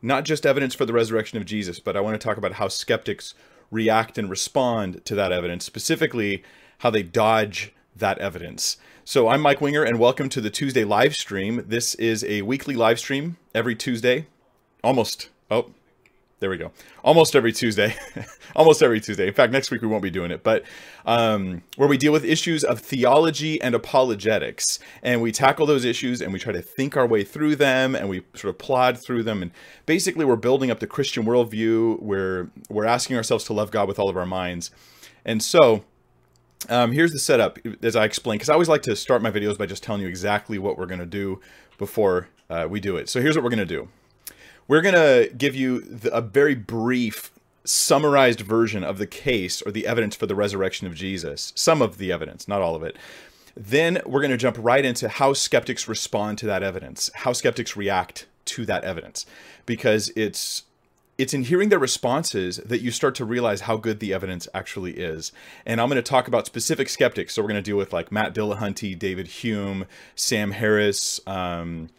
not just evidence for the resurrection of Jesus, but I want to talk about how skeptics react and respond to that evidence, specifically how they dodge that evidence. So I'm Mike Winger, and welcome to the Tuesday live stream. This is a weekly live stream every Tuesday, almost. Oh, there we go. Almost every Tuesday. Almost every Tuesday. In fact, next week we won't be doing it, but um, where we deal with issues of theology and apologetics. And we tackle those issues and we try to think our way through them and we sort of plod through them. And basically, we're building up the Christian worldview. We're, we're asking ourselves to love God with all of our minds. And so, um, here's the setup as I explain, because I always like to start my videos by just telling you exactly what we're going to do before uh, we do it. So here's what we're going to do. We're going to give you the, a very brief, summarized version of the case or the evidence for the resurrection of Jesus. Some of the evidence, not all of it. Then we're going to jump right into how skeptics respond to that evidence, how skeptics react to that evidence, because it's it's in hearing their responses that you start to realize how good the evidence actually is. And I'm going to talk about specific skeptics. So we're going to deal with like Matt Dillahunty, David Hume, Sam Harris, um,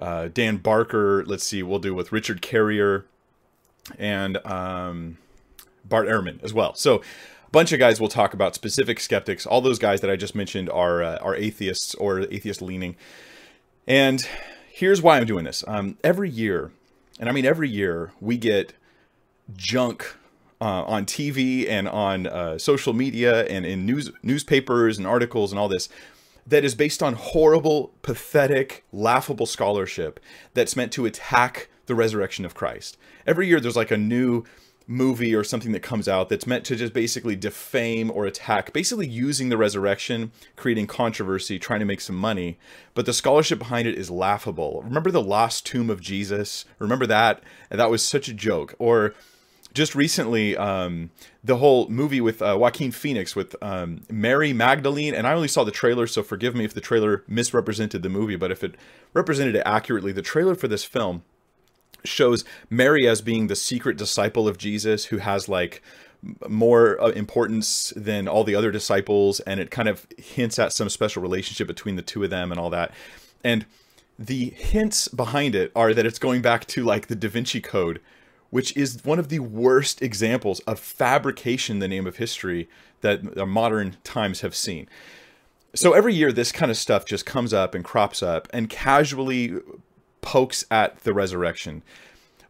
uh, Dan Barker. Let's see, we'll do with Richard Carrier and um, Bart Ehrman as well. So a bunch of guys will talk about specific skeptics. All those guys that I just mentioned are uh, are atheists or atheist leaning. And here's why I'm doing this. Um, every year, and I mean every year, we get junk uh, on TV and on uh, social media and in news newspapers and articles and all this that is based on horrible, pathetic, laughable scholarship that's meant to attack the resurrection of Christ. Every year there's like a new movie or something that comes out that's meant to just basically defame or attack, basically using the resurrection, creating controversy, trying to make some money. But the scholarship behind it is laughable. Remember the lost tomb of Jesus? Remember that? That was such a joke. Or just recently um, the whole movie with uh, Joaquin Phoenix with um, Mary Magdalene, and I only saw the trailer, so forgive me if the trailer misrepresented the movie, but if it represented it accurately, the trailer for this film shows Mary as being the secret disciple of Jesus who has like more uh, importance than all the other disciples, and it kind of hints at some special relationship between the two of them and all that. And the hints behind it are that it's going back to like the Da Vinci Code which is one of the worst examples of fabrication in the name of history that uh, modern times have seen. So every year, this kind of stuff just comes up and crops up and casually pokes at the resurrection.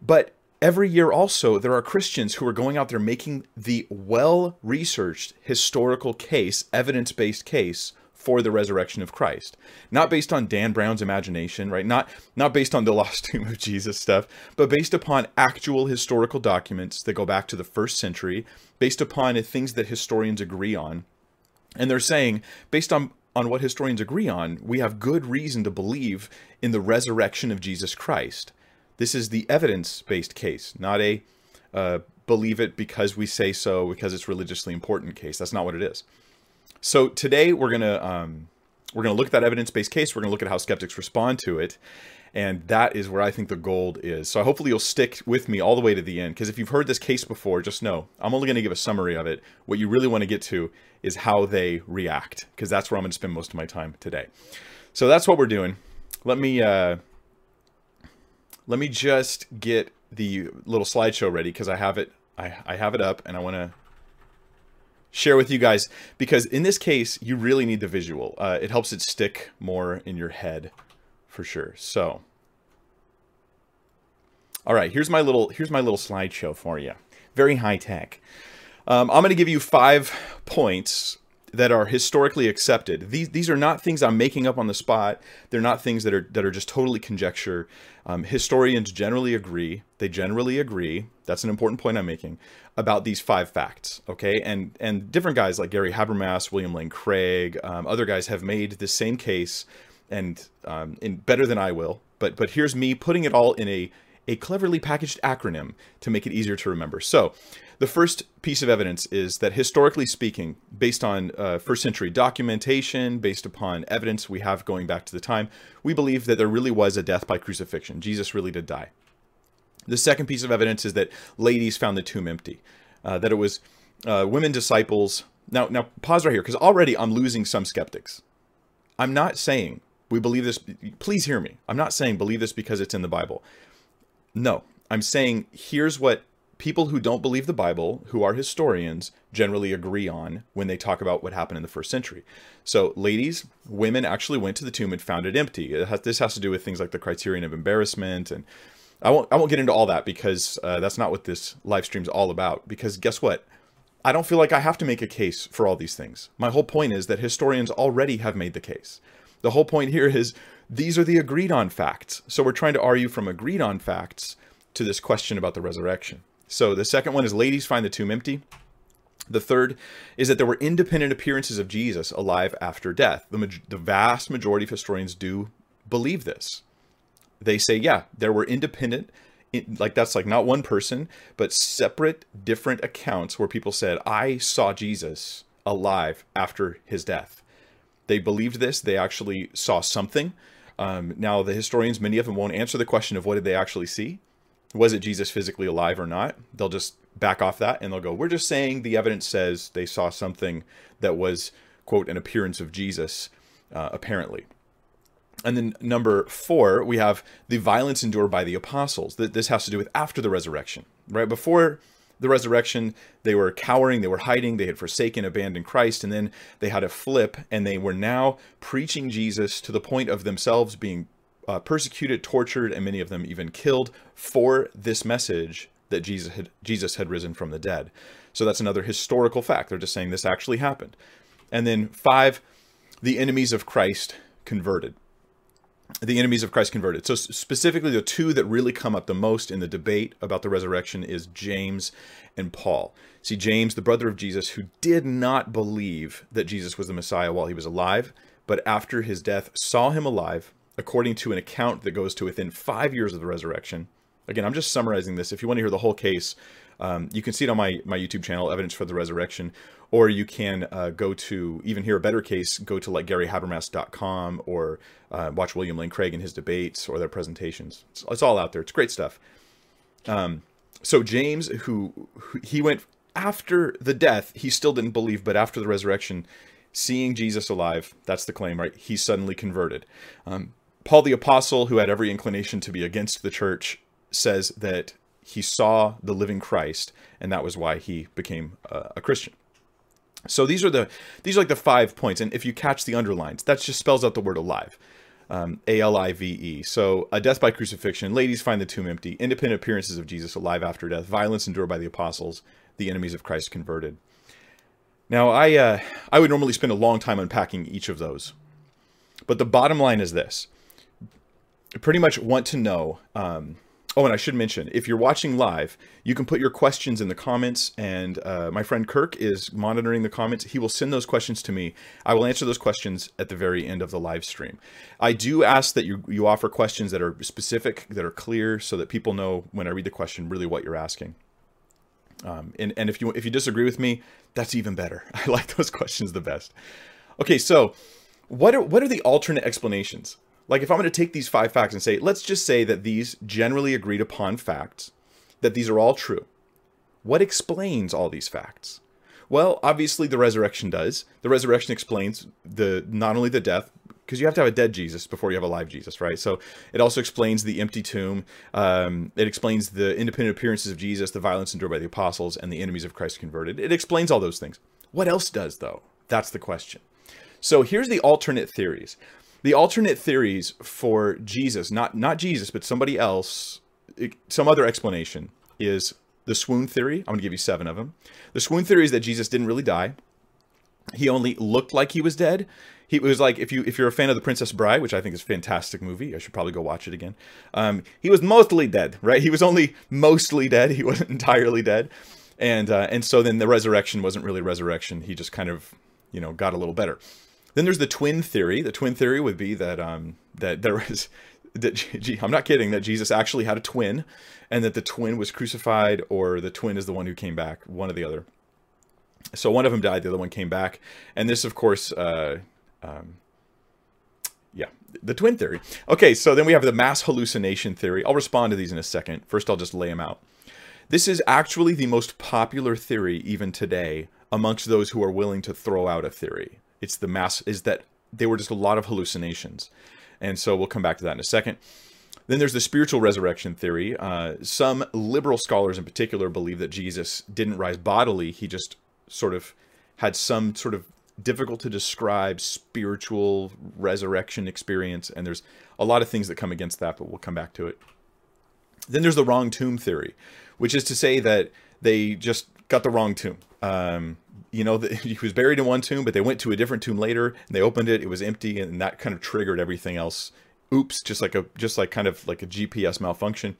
But every year also, there are Christians who are going out there making the well researched historical case, evidence based case for the resurrection of Christ. Not based on Dan Brown's imagination, right? Not not based on the lost tomb of Jesus stuff, but based upon actual historical documents that go back to the first century, based upon things that historians agree on. And they're saying, based on on what historians agree on, we have good reason to believe in the resurrection of Jesus Christ. This is the evidence-based case, not a uh, believe it because we say so because it's religiously important case. That's not what it is. So today we're gonna um, we're gonna look at that evidence-based case. We're gonna look at how skeptics respond to it, and that is where I think the gold is. So hopefully you'll stick with me all the way to the end. Because if you've heard this case before, just know I'm only gonna give a summary of it. What you really want to get to is how they react, because that's where I'm gonna spend most of my time today. So that's what we're doing. Let me uh, let me just get the little slideshow ready because I have it I, I have it up and I want to share with you guys because in this case you really need the visual uh, it helps it stick more in your head for sure so all right here's my little here's my little slideshow for you very high tech um, i'm going to give you five points that are historically accepted. These these are not things I'm making up on the spot. They're not things that are that are just totally conjecture. Um, historians generally agree. They generally agree. That's an important point I'm making about these five facts. Okay, and and different guys like Gary Habermas, William Lane Craig, um, other guys have made the same case, and um, in better than I will. But but here's me putting it all in a a cleverly packaged acronym to make it easier to remember. So, the first piece of evidence is that historically speaking, based on uh, first century documentation, based upon evidence we have going back to the time, we believe that there really was a death by crucifixion. Jesus really did die. The second piece of evidence is that ladies found the tomb empty, uh, that it was uh, women disciples. Now, now pause right here because already I'm losing some skeptics. I'm not saying we believe this. Please hear me. I'm not saying believe this because it's in the Bible. No, I'm saying here's what people who don't believe the Bible, who are historians, generally agree on when they talk about what happened in the first century. So, ladies, women actually went to the tomb and found it empty. It has, this has to do with things like the criterion of embarrassment, and I won't I won't get into all that because uh, that's not what this live stream's all about. Because guess what? I don't feel like I have to make a case for all these things. My whole point is that historians already have made the case. The whole point here is these are the agreed on facts. So we're trying to argue from agreed on facts to this question about the resurrection. So the second one is ladies find the tomb empty. The third is that there were independent appearances of Jesus alive after death. The, the vast majority of historians do believe this. They say, yeah, there were independent, like that's like not one person, but separate, different accounts where people said, I saw Jesus alive after his death. They believed this. They actually saw something. Um, now, the historians, many of them won't answer the question of what did they actually see. Was it Jesus physically alive or not? They'll just back off that and they'll go, we're just saying the evidence says they saw something that was, quote, an appearance of Jesus, uh, apparently. And then number four, we have the violence endured by the apostles. That this has to do with after the resurrection, right? Before the resurrection, they were cowering, they were hiding, they had forsaken, abandoned Christ, and then they had a flip, and they were now preaching Jesus to the point of themselves being uh, persecuted, tortured, and many of them even killed for this message that Jesus had Jesus had risen from the dead. So that's another historical fact. They're just saying this actually happened. And then five, the enemies of Christ converted the enemies of Christ converted. So specifically, the two that really come up the most in the debate about the resurrection is James and Paul. See, James, the brother of Jesus, who did not believe that Jesus was the Messiah while he was alive, but after his death saw him alive, according to an account that goes to within five years of the resurrection. Again, I'm just summarizing this. If you want to hear the whole case, um, you can see it on my, my YouTube channel, Evidence for the Resurrection, or you can uh, go to, even hear a better case, go to like GaryHabermas.com or uh, watch William Lane Craig and his debates or their presentations. It's, it's all out there. It's great stuff. Um, so James, who, who he went after the death, he still didn't believe, but after the resurrection, seeing Jesus alive, that's the claim, right? He suddenly converted. Um, Paul the Apostle, who had every inclination to be against the church, says that he saw the living Christ, and that was why he became a Christian. So these are the these are like the five points, and if you catch the underlines, that just spells out the word alive. Um, A L I V E. So, a death by crucifixion. Ladies find the tomb empty. Independent appearances of Jesus alive after death. Violence endured by the apostles. The enemies of Christ converted. Now, I uh, I would normally spend a long time unpacking each of those, but the bottom line is this: I pretty much want to know um, Oh, and I should mention, if you're watching live, you can put your questions in the comments, and uh, my friend Kirk is monitoring the comments. He will send those questions to me. I will answer those questions at the very end of the live stream. I do ask that you you offer questions that are specific, that are clear, so that people know when I read the question really what you're asking. Um, and and if you if you disagree with me, that's even better. I like those questions the best. Okay, so what are what are the alternate explanations? Like if I'm going to take these five facts and say, let's just say that these generally agreed upon facts, that these are all true. What explains all these facts? Well, obviously the resurrection does. The resurrection explains the not only the death, because you have to have a dead Jesus before you have a live Jesus, right? So it also explains the empty tomb. Um, it explains the independent appearances of Jesus, the violence endured by the apostles, and the enemies of Christ converted. It explains all those things. What else does, though? That's the question. So here's the alternate theories the alternate theories for Jesus, not not Jesus, but somebody else, some other explanation is the swoon theory. I'm going to give you seven of them. The swoon theory is that Jesus didn't really die. He only looked like he was dead. He was like if you if you're a fan of The Princess Bride, which I think is a fantastic movie, I should probably go watch it again. Um, he was mostly dead, right? He was only mostly dead. He wasn't entirely dead, and uh, and so then the resurrection wasn't really resurrection. He just kind of you know got a little better. Then there's the twin theory. The twin theory would be that um, that there was that I'm not kidding that Jesus actually had a twin, and that the twin was crucified, or the twin is the one who came back, one or the other. So one of them died, the other one came back, and this, of course, uh, um, yeah, the twin theory. Okay, so then we have the mass hallucination theory. I'll respond to these in a second. First, I'll just lay them out. This is actually the most popular theory even today amongst those who are willing to throw out a theory. It's the mass is that they were just a lot of hallucinations. And so we'll come back to that in a second. Then there's the spiritual resurrection theory. Uh, some liberal scholars in particular believe that Jesus didn't rise bodily, he just sort of had some sort of difficult to describe spiritual resurrection experience. And there's a lot of things that come against that, but we'll come back to it. Then there's the wrong tomb theory, which is to say that they just got the wrong tomb. Um, you know, the, he was buried in one tomb, but they went to a different tomb later and they opened it. It was empty, and that kind of triggered everything else. Oops, just like a just like kind of like a GPS malfunction.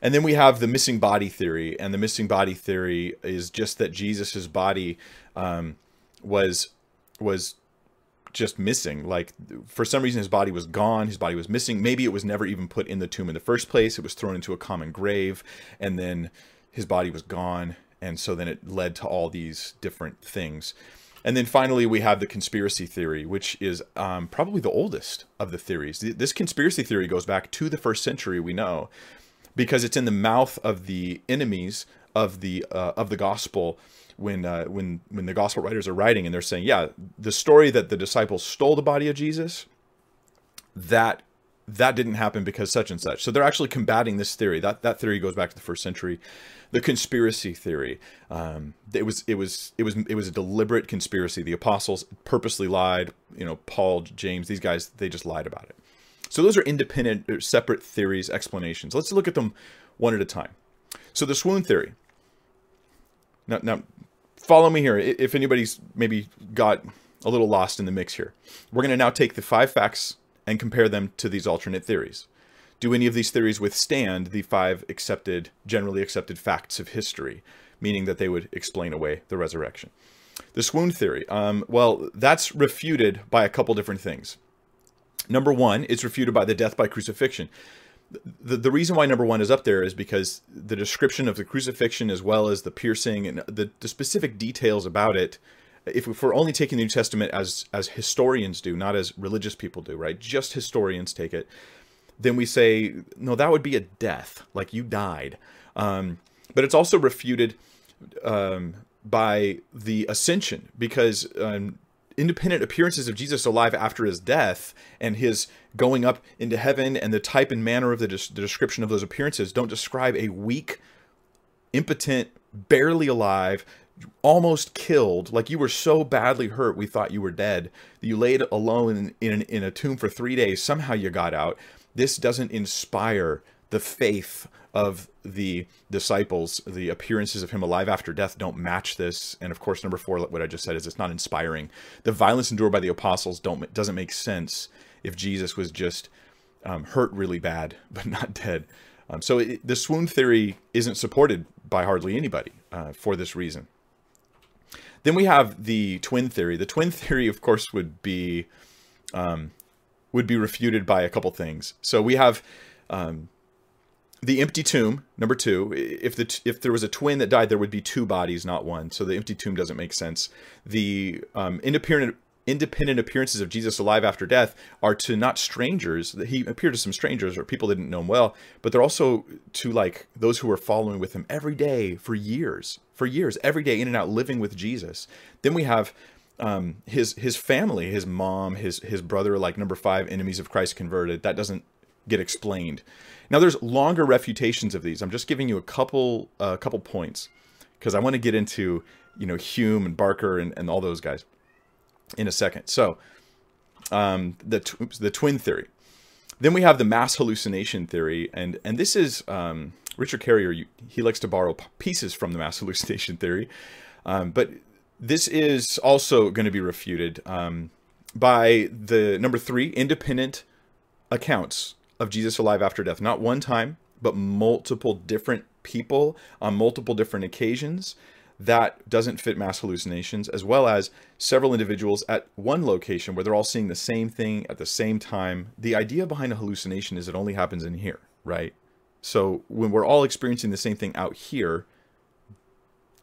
And then we have the missing body theory, and the missing body theory is just that Jesus's body um, was was just missing. Like for some reason, his body was gone. His body was missing. Maybe it was never even put in the tomb in the first place. It was thrown into a common grave, and then his body was gone. And so then it led to all these different things. And then finally, we have the conspiracy theory, which is um, probably the oldest of the theories. This conspiracy theory goes back to the first century, we know, because it's in the mouth of the enemies of the uh, of the gospel when uh, when when the gospel writers are writing and they're saying, yeah, the story that the disciples stole the body of Jesus, that that didn't happen because such and such. So they're actually combating this theory. That that theory goes back to the first century. The conspiracy theory. Um, it was it was it was it was a deliberate conspiracy. The apostles purposely lied. You know, Paul, James, these guys, they just lied about it. So those are independent, uh, separate theories, explanations. Let's look at them one at a time. So the swoon theory. Now, now follow me here. If anybody's maybe got a little lost in the mix here, we're going to now take the five facts and compare them to these alternate theories. Do any of these theories withstand the five accepted, generally accepted facts of history, meaning that they would explain away the resurrection? The swoon theory, um, well, that's refuted by a couple different things. Number one, it's refuted by the death by crucifixion. The, the reason why number one is up there is because the description of the crucifixion as well as the piercing and the, the specific details about it if, we're only taking the New Testament as as historians do, not as religious people do, right? Just historians take it, then we say no, that would be a death, like you died. Um, but it's also refuted um, by the ascension because um, independent appearances of Jesus alive after his death and his going up into heaven and the type and manner of the, des- the description of those appearances don't describe a weak, impotent, barely alive, almost killed, like you were so badly hurt, we thought you were dead. You laid alone in, in, in a tomb for three days. Somehow you got out. This doesn't inspire the faith of the disciples. The appearances of him alive after death don't match this. And of course, number four, what I just said is it's not inspiring. The violence endured by the apostles don't doesn't make sense if Jesus was just um, hurt really bad but not dead. Um, so it, the swoon theory isn't supported by hardly anybody uh, for this reason. Then we have the twin theory. The twin theory, of course, would be um, would be refuted by a couple things. So we have um, the empty tomb, number two. If the if there was a twin that died, there would be two bodies, not one. So the empty tomb doesn't make sense. The um, independent independent appearances of Jesus alive after death are to not strangers. that He appeared to some strangers or people didn't know him well, but they're also to like those who were following with him every day for years, for years, every day in and out, living with Jesus. Then we have um, his his family, his mom, his his brother, like number five, enemies of Christ converted. That doesn't get explained. Now there's longer refutations of these. I'm just giving you a couple a uh, couple points because I want to get into you know Hume and Barker and, and all those guys in a second. So, um, the tw- the twin theory. Then we have the mass hallucination theory, and and this is um, Richard Carrier. He likes to borrow pieces from the mass hallucination theory, um, but this is also going to be refuted um, by the number three independent accounts of Jesus alive after death. Not one time, but multiple different people on multiple different occasions that doesn't fit mass hallucinations, as well as several individuals at one location where they're all seeing the same thing at the same time. The idea behind a hallucination is it only happens in here, right? So when we're all experiencing the same thing out here,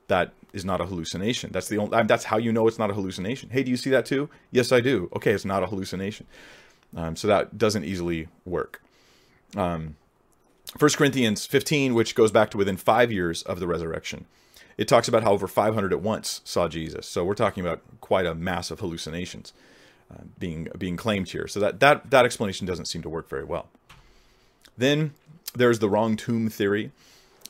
that is not a hallucination. That's the only. That's how you know it's not a hallucination. Hey, do you see that too? Yes, I do. Okay, it's not a hallucination. Um, so that doesn't easily work. Um, 1 Corinthians 15, which goes back to within five years of the resurrection it talks about how over 500 at once saw Jesus. So we're talking about quite a mass of hallucinations uh, being being claimed here. So that that that explanation doesn't seem to work very well. Then there's the wrong tomb theory.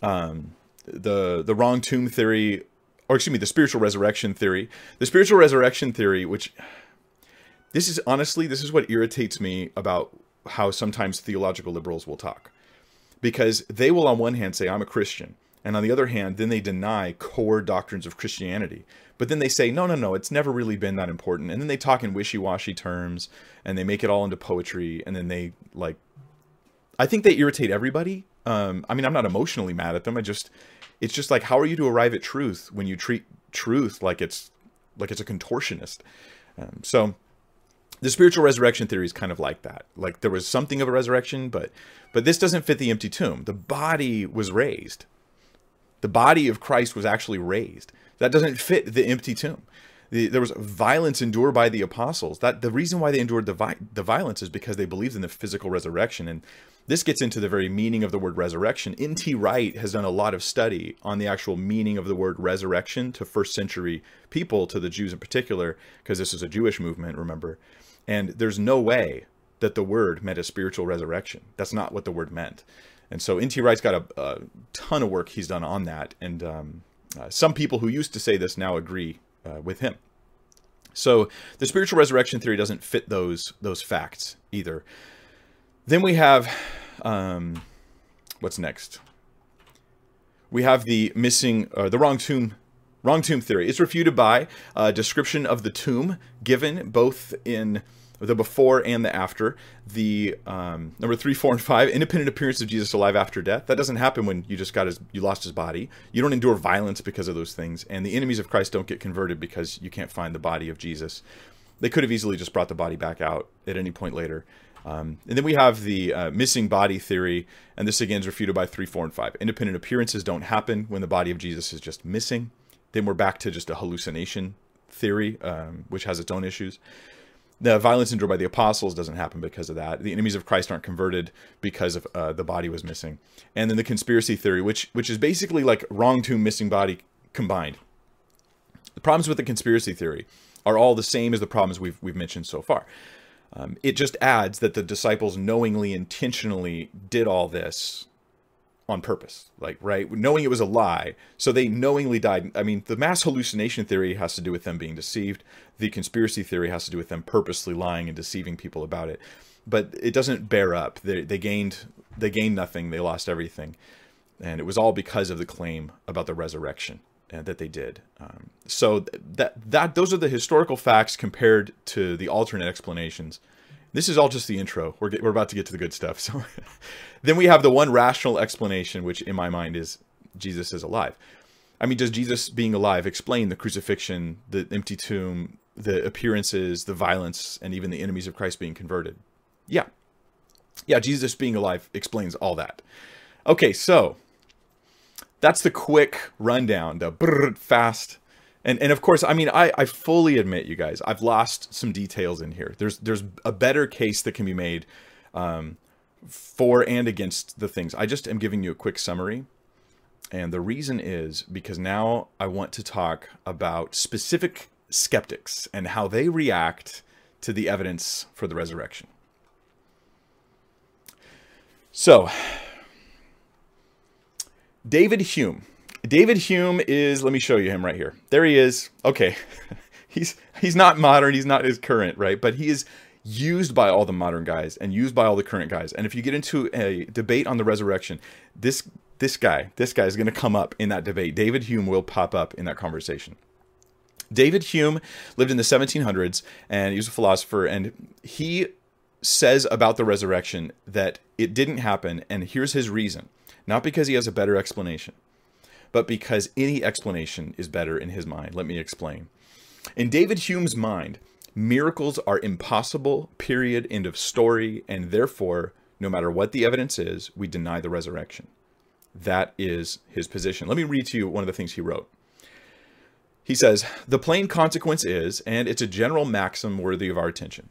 Um, the the wrong tomb theory, or excuse me, the spiritual resurrection theory. The spiritual resurrection theory, which this is honestly, this is what irritates me about how sometimes theological liberals will talk. Because they will, on one hand, say, I'm a Christian. And on the other hand, then they deny core doctrines of Christianity. But then they say, no, no, no, it's never really been that important. And then they talk in wishy washy terms and they make it all into poetry. And then they, like, I think they irritate everybody. Um, I mean, I'm not emotionally mad at them. I just, it's just like, how are you to arrive at truth when you treat truth like it's, like it's a contortionist? Um, so, the spiritual resurrection theory is kind of like that. Like there was something of a resurrection, but but this doesn't fit the empty tomb. The body was raised. The body of Christ was actually raised. That doesn't fit the empty tomb. The, there was violence endured by the apostles. That the reason why they endured the, vi- the violence is because they believed in the physical resurrection. And this gets into the very meaning of the word resurrection. N.T. Wright has done a lot of study on the actual meaning of the word resurrection to first century people, to the Jews in particular, because this is a Jewish movement, remember. And there's no way that the word meant a spiritual resurrection. That's not what the word meant. And so N.T. Wright's got a, a, ton of work he's done on that. And um, uh, some people who used to say this now agree uh, with him. So the spiritual resurrection theory doesn't fit those those facts either. Then we have um, what's next? We have the missing, uh, the wrong tomb Wrong tomb theory. It's refuted by a description of the tomb given both in the before and the after. The um, number three, four, and five, independent appearance of Jesus alive after death. That doesn't happen when you just got his, you lost his body. You don't endure violence because of those things, and the enemies of Christ don't get converted because you can't find the body of Jesus. They could have easily just brought the body back out at any point later. Um, and then we have the uh, missing body theory, and this again is refuted by three, four, and five. Independent appearances don't happen when the body of Jesus is just missing then we're back to just a hallucination theory, um, which has its own issues. The violence endured by the apostles doesn't happen because of that. The enemies of Christ aren't converted because of uh, the body was missing. And then the conspiracy theory, which which is basically like wrong tomb, missing body combined. The problems with the conspiracy theory are all the same as the problems we've we've mentioned so far. Um, it just adds that the disciples knowingly, intentionally did all this on purpose, like right, knowing it was a lie. So they knowingly died. I mean, the mass hallucination theory has to do with them being deceived. The conspiracy theory has to do with them purposely lying and deceiving people about it. But it doesn't bear up. They, they gained they gained nothing. They lost everything, and it was all because of the claim about the resurrection uh, that they did. Um, so that that those are the historical facts compared to the alternate explanations this is all just the intro. We're, get, we're about to get to the good stuff. So then we have the one rational explanation, which in my mind is Jesus is alive. I mean, does Jesus being alive explain the crucifixion, the empty tomb, the appearances, the violence, and even the enemies of Christ being converted? Yeah. Yeah, Jesus being alive explains all that. Okay, so that's the quick rundown, the fast and and of course, I mean, I I fully admit, you guys, I've lost some details in here. There's there's a better case that can be made um, for and against the things. I just am giving you a quick summary. And the reason is because now I want to talk about specific skeptics and how they react to the evidence for the resurrection. So, David Hume David Hume is, let me show you him right here. There he is. Okay. he's he's not modern, he's not as current, right? But he is used by all the modern guys and used by all the current guys. And if you get into a debate on the resurrection, this this guy, this guy is going to come up in that debate. David Hume will pop up in that conversation. David Hume lived in the 1700s and he was a philosopher and he says about the resurrection that it didn't happen and here's his reason. Not because he has a better explanation but because any explanation is better in his mind. Let me explain. In David Hume's mind, miracles are impossible, period, end of story, and therefore, no matter what the evidence is, we deny the resurrection. That is his position. Let me read to you one of the things he wrote. He says, The plain consequence is, and it's a general maxim worthy of our attention,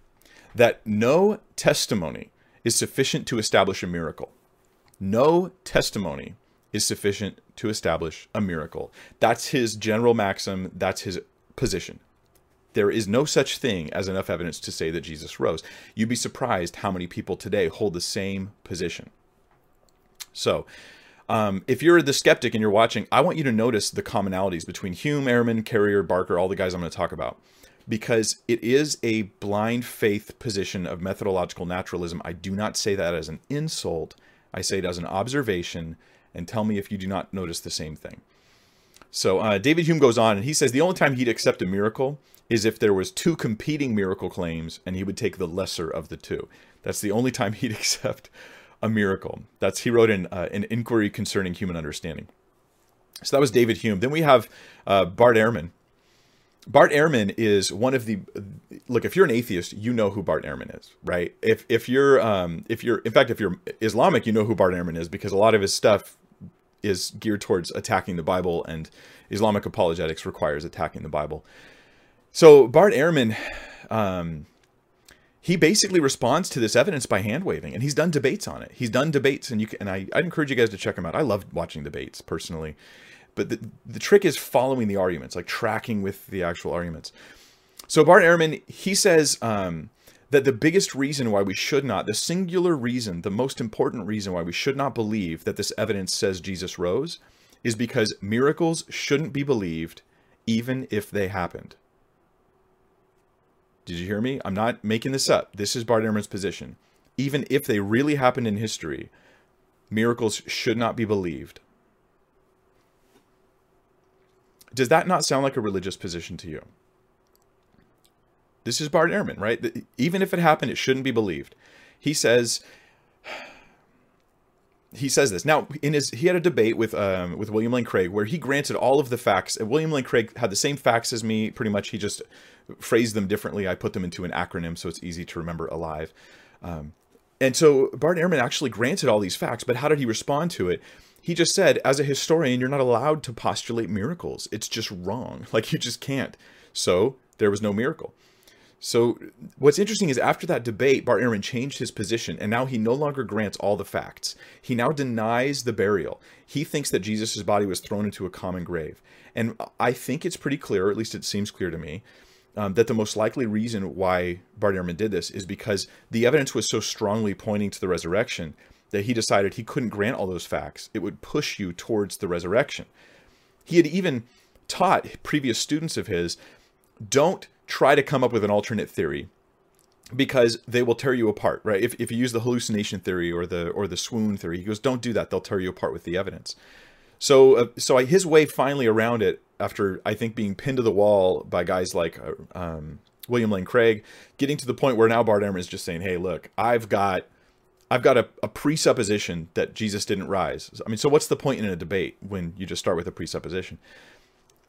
that no testimony is sufficient to establish a miracle. No testimony is sufficient to establish a miracle. That's his general maxim, that's his position. There is no such thing as enough evidence to say that Jesus rose. You'd be surprised how many people today hold the same position. So, um, if you're the skeptic and you're watching, I want you to notice the commonalities between Hume, Ehrman, Carrier, Barker, all the guys I'm going to talk about, because it is a blind faith position of methodological naturalism. I do not say that as an insult. I say it as an observation, and tell me if you do not notice the same thing. So uh, David Hume goes on, and he says the only time he'd accept a miracle is if there was two competing miracle claims, and he would take the lesser of the two. That's the only time he'd accept a miracle. That's he wrote in uh, an inquiry concerning human understanding. So that was David Hume. Then we have uh, Bart Ehrman. Bart Ehrman is one of the look. If you're an atheist, you know who Bart Ehrman is, right? If if you're um, if you're in fact if you're Islamic, you know who Bart Ehrman is because a lot of his stuff is geared towards attacking the Bible, and Islamic apologetics requires attacking the Bible. So Bart Ehrman, um, he basically responds to this evidence by hand waving, and he's done debates on it. He's done debates, and you can, and I I encourage you guys to check him out. I love watching debates personally, but the the trick is following the arguments, like tracking with the actual arguments. So Bart Ehrman, he says um, that the biggest reason why we should not, the singular reason, the most important reason why we should not believe that this evidence says Jesus rose, is because miracles shouldn't be believed, even if they happened. Did you hear me? I'm not making this up. This is Bart Ehrman's position. Even if they really happened in history, miracles should not be believed. Does that not sound like a religious position to you? This is Bart Ehrman, right? Even if it happened, it shouldn't be believed. He says, he says this now in his he had a debate with um, with William Lane Craig where he granted all of the facts. and William Lane Craig had the same facts as me, pretty much. He just phrased them differently. I put them into an acronym so it's easy to remember alive. Um, and so Bart Ehrman actually granted all these facts, but how did he respond to it? He just said, as a historian, you're not allowed to postulate miracles. It's just wrong. Like you just can't. So there was no miracle. So what's interesting is after that debate, Bart Ehrman changed his position, and now he no longer grants all the facts. He now denies the burial. He thinks that Jesus' body was thrown into a common grave. And I think it's pretty clear, or at least it seems clear to me, um, that the most likely reason why Bart Ehrman did this is because the evidence was so strongly pointing to the resurrection that he decided he couldn't grant all those facts. It would push you towards the resurrection. He had even taught previous students of his, don't try to come up with an alternate theory because they will tear you apart, right? If, if you use the hallucination theory or the or the swoon theory, he goes, don't do that. They'll tear you apart with the evidence. So uh, so his way finally around it, after I think being pinned to the wall by guys like uh, um, William Lane Craig, getting to the point where now Bart Ehrman is just saying, hey, look, I've got I've got a, a presupposition that Jesus didn't rise. I mean, so what's the point in a debate when you just start with a presupposition?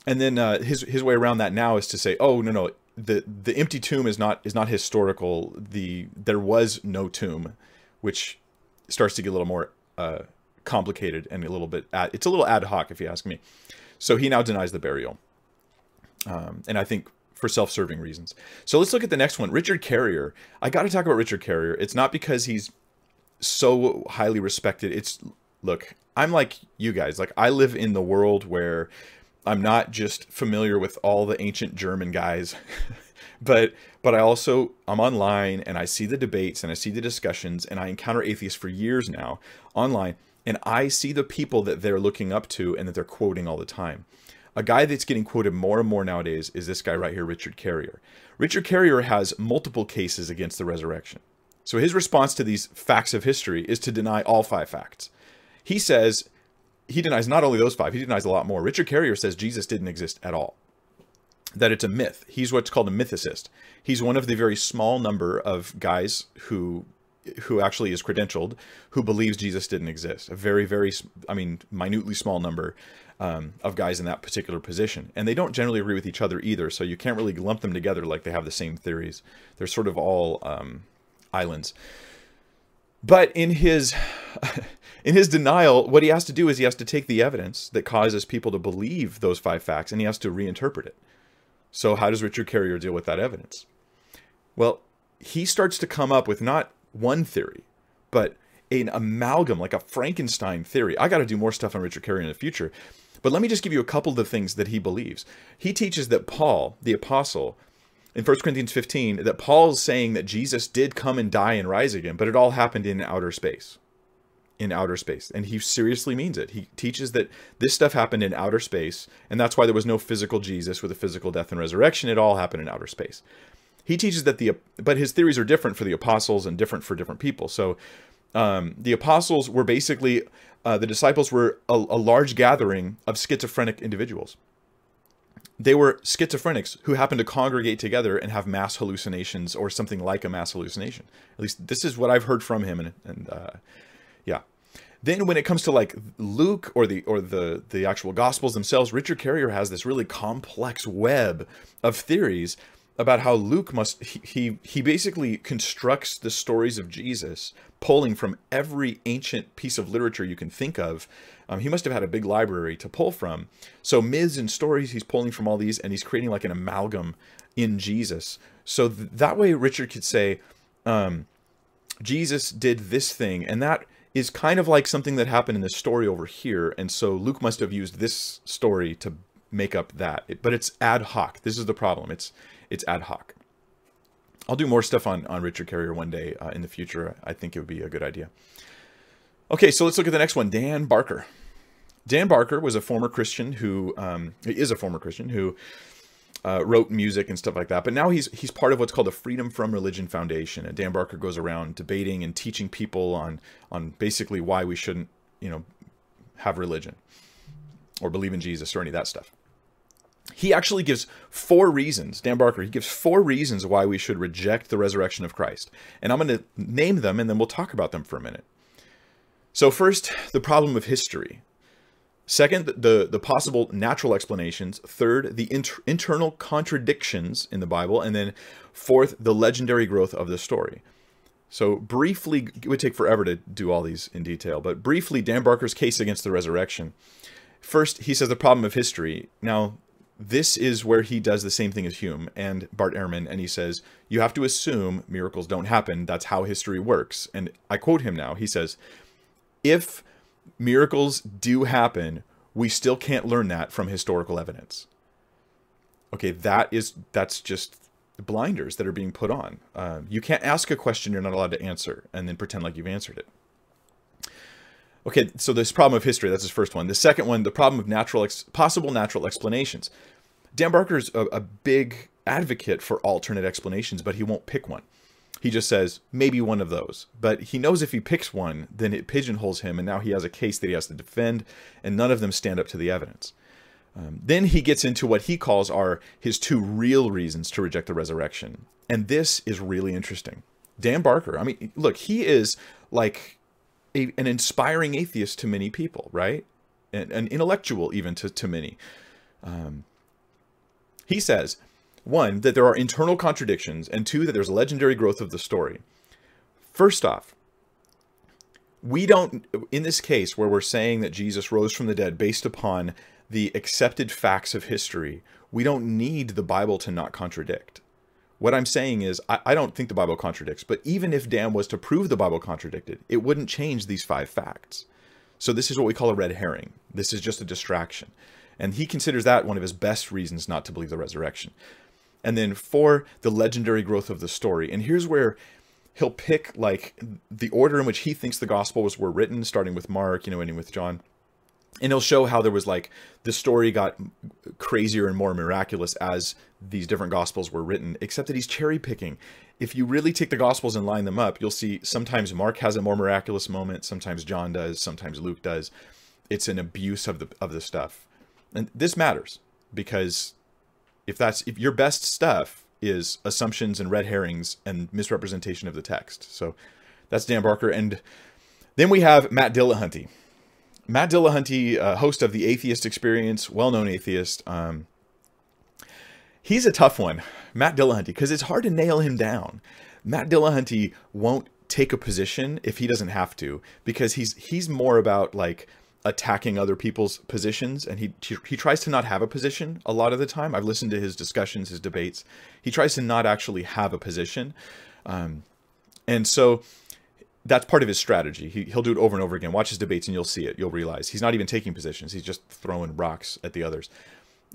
And then uh, his his way around that now is to say, oh no no, the the empty tomb is not is not historical. The there was no tomb, which starts to get a little more uh, complicated and a little bit ad, it's a little ad hoc if you ask me. So he now denies the burial, um, and I think for self-serving reasons. So let's look at the next one, Richard Carrier. I got to talk about Richard Carrier. It's not because he's so highly respected. It's look, I'm like you guys. Like I live in the world where I'm not just familiar with all the ancient German guys, but but I also I'm online and I see the debates and I see the discussions and I encounter atheists for years now online and I see the people that they're looking up to and that they're quoting all the time. A guy that's getting quoted more and more nowadays is this guy right here, Richard Carrier. Richard Carrier has multiple cases against the resurrection. So his response to these facts of history is to deny all five facts. He says he denies not only those five, he denies a lot more. Richard Carrier says Jesus didn't exist at all. That it's a myth. He's what's called a mythicist. He's one of the very small number of guys who who actually is credentialed who believes Jesus didn't exist. A very, very, I mean, minutely small number um, of guys in that particular position. And they don't generally agree with each other either, so you can't really lump them together like they have the same theories. They're sort of all um, islands. But in his in his denial, what he has to do is he has to take the evidence that causes people to believe those five facts and he has to reinterpret it. So how does Richard Carrier deal with that evidence? Well, he starts to come up with not one theory, but an amalgam, like a Frankenstein theory. I got to do more stuff on Richard Carrier in the future. But let me just give you a couple of the things that he believes. He teaches that Paul, the apostle, in 1 Corinthians 15 that Paul's saying that Jesus did come and die and rise again, but it all happened in outer space. in outer space. And he seriously means it. He teaches that this stuff happened in outer space, and that's why there was no physical Jesus with a physical death and resurrection. It all happened in outer space. He teaches that the, but his theories are different for the apostles and different for different people. So um, the apostles were basically, uh, the disciples were a, a large gathering of schizophrenic individuals they were schizophrenics who happened to congregate together and have mass hallucinations or something like a mass hallucination. At least this is what I've heard from him, and, and uh, yeah. Then when it comes to like Luke or the or the the actual Gospels themselves, Richard Carrier has this really complex web of theories about how Luke must he, he he basically constructs the stories of Jesus pulling from every ancient piece of literature you can think of. Um, he must have had a big library to pull from. So myths and stories he's pulling from all these, and he's creating like an amalgam in Jesus. So th- that way, Richard could say, um, Jesus did this thing, and that is kind of like something that happened in this story over here. And so Luke must have used this story to make up that. But it's ad hoc. This is the problem. It's it's ad hoc. I'll do more stuff on, on Richard Carrier one day uh, in the future. I think it would be a good idea. Okay, so let's look at the next one. Dan Barker. Dan Barker was a former Christian who um, is a former Christian who uh, wrote music and stuff like that. But now he's he's part of what's called the Freedom from Religion Foundation. And Dan Barker goes around debating and teaching people on on basically why we shouldn't you know have religion or believe in Jesus or any of that stuff he actually gives four reasons, Dan Barker, he gives four reasons why we should reject the resurrection of Christ. And I'm going to name them and then we'll talk about them for a minute. So, first, the problem of history. Second, the, the possible natural explanations. Third, the inter- internal contradictions in the Bible. And then fourth, the legendary growth of the story. So, briefly, it would take forever to do all these in detail, but briefly, Dan Barker's case against the resurrection. First, he says the problem of history. Now, this is where he does the same thing as Hume and Bart Ehrman, and he says, You have to assume miracles don't happen. That's how history works. And I quote him now. He says, If miracles do happen, we still can't learn that from historical evidence. Okay, that is that's just blinders that are being put on. Uh, you can't ask a question you're not allowed to answer and then pretend like you've answered it. Okay, so this problem of history, that's his first one. The second one, the problem of natural possible natural explanations. Dan Barker's a, a big advocate for alternate explanations, but he won't pick one. He just says, maybe one of those. But he knows if he picks one, then it pigeonholes him, and now he has a case that he has to defend, and none of them stand up to the evidence. Um, then he gets into what he calls are his two real reasons to reject the resurrection. And this is really interesting. Dan Barker, I mean, look, he is like a, an inspiring atheist to many people, right? An, an intellectual even to, to many. Um, he says, one, that there are internal contradictions, and two, that there's a legendary growth of the story. First off, we don't, in this case where we're saying that Jesus rose from the dead based upon the accepted facts of history, we don't need the Bible to not contradict. What I'm saying is, I, I, don't think the Bible contradicts, but even if Dan was to prove the Bible contradicted, it wouldn't change these five facts. So this is what we call a red herring. This is just a distraction. And he considers that one of his best reasons not to believe the resurrection. And then for the legendary growth of the story. And here's where he'll pick like the order in which he thinks the gospels were written, starting with Mark, you know, ending with John. And he'll show how there was like the story got crazier and more miraculous as these different gospels were written except that he's cherry picking if you really take the gospels and line them up you'll see sometimes mark has a more miraculous moment sometimes john does sometimes luke does. It's an abuse of the of the stuff. And this matters because if that's if your best stuff is assumptions and red herrings and misrepresentation of the text so that's dan barker and then we have matt dillahunty Matt Dillahunty, uh, host of the Atheist Experience, well-known atheist. Um, he's a tough one, Matt Dillahunty, because it's hard to nail him down. Matt Dillahunty won't take a position if he doesn't have to, because he's he's more about like attacking other people's positions, and he he tries to not have a position a lot of the time. I've listened to his discussions, his debates. He tries to not actually have a position, um, and so that's part of his strategy. He, he'll do it over and over again. Watch his debates and you'll see it. You'll realize he's not even taking positions. He's just throwing rocks at the others.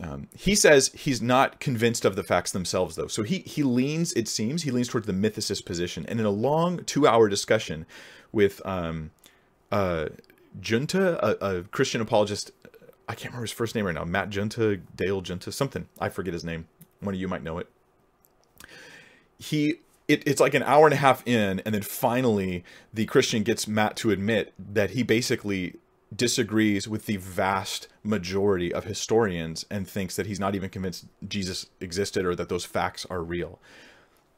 Um, he says he's not convinced of the facts themselves, though. So he he leans, it seems, he leans towards the mythicist position. And in a long two-hour discussion with um, uh, Junta, a, a Christian apologist. I can't remember his first name right now. Matt Junta, Dale Junta, something. I forget his name. One of you might know it. He it, it's like an hour and a half in, and then finally the Christian gets Matt to admit that he basically disagrees with the vast majority of historians and thinks that he's not even convinced Jesus existed or that those facts are real.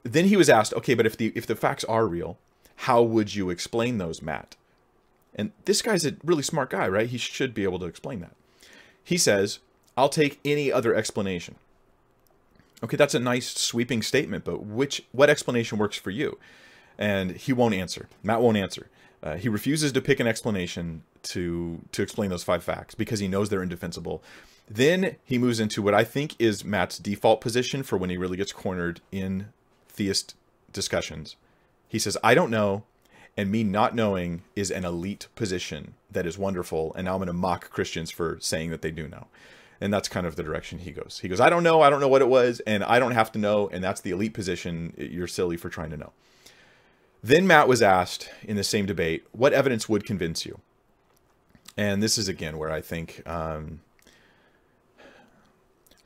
Then he was asked, okay, but if the if the facts are real, how would you explain those, Matt? And this guy's a really smart guy, right? He should be able to explain that. He says, I'll take any other explanation. Okay, that's a nice sweeping statement, but which what explanation works for you? And he won't answer. Matt won't answer. Uh, he refuses to pick an explanation to to explain those five facts because he knows they're indefensible. Then he moves into what I think is Matt's default position for when he really gets cornered in theist discussions. He says, "I don't know, and me not knowing is an elite position that is wonderful, and now I'm going to mock Christians for saying that they do know." and that's kind of the direction he goes. He goes, I don't know, I don't know what it was, and I don't have to know, and that's the elite position. You're silly for trying to know. Then Matt was asked in the same debate, what evidence would convince you? And this is again where I think um,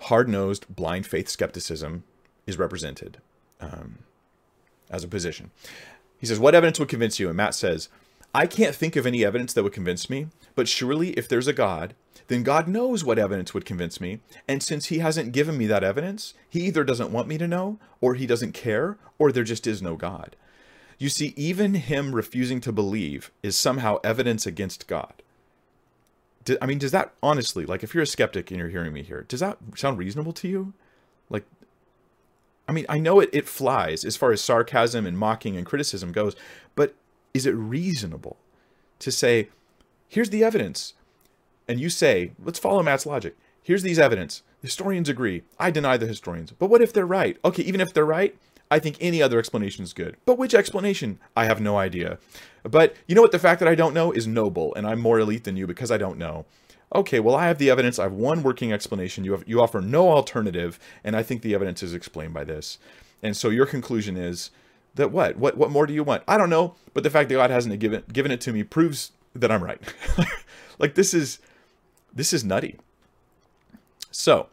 hard nosed, blind faith skepticism is represented um, as a position. He says, What evidence would convince you? And Matt says, I can't think of any evidence that would convince me, but surely if there's a God, then God knows what evidence would convince me. And since He hasn't given me that evidence, He either doesn't want me to know, or He doesn't care, or there just is no God. You see, even Him refusing to believe is somehow evidence against God. I mean, does that honestly, like, if you're a skeptic and you're hearing me here, does that sound reasonable to you? Like, I mean, I know it, it flies as far as sarcasm and mocking and criticism goes, but is it reasonable to say, here's the evidence? and you say, let's follow Matt's logic. Here's these evidence. Historians agree. I deny the historians. But what if they're right? Okay, even if they're right, I think any other explanation is good. But which explanation? I have no idea. But you know what? The fact that I don't know is noble, and I'm more elite than you because I don't know. Okay, well, I have the evidence. I have one working explanation. You have you offer no alternative, and I think the evidence is explained by this. And so your conclusion is that what? What what more do you want? I don't know, but the fact that God hasn't given given it to me proves that I'm right. like this is this is nutty. So,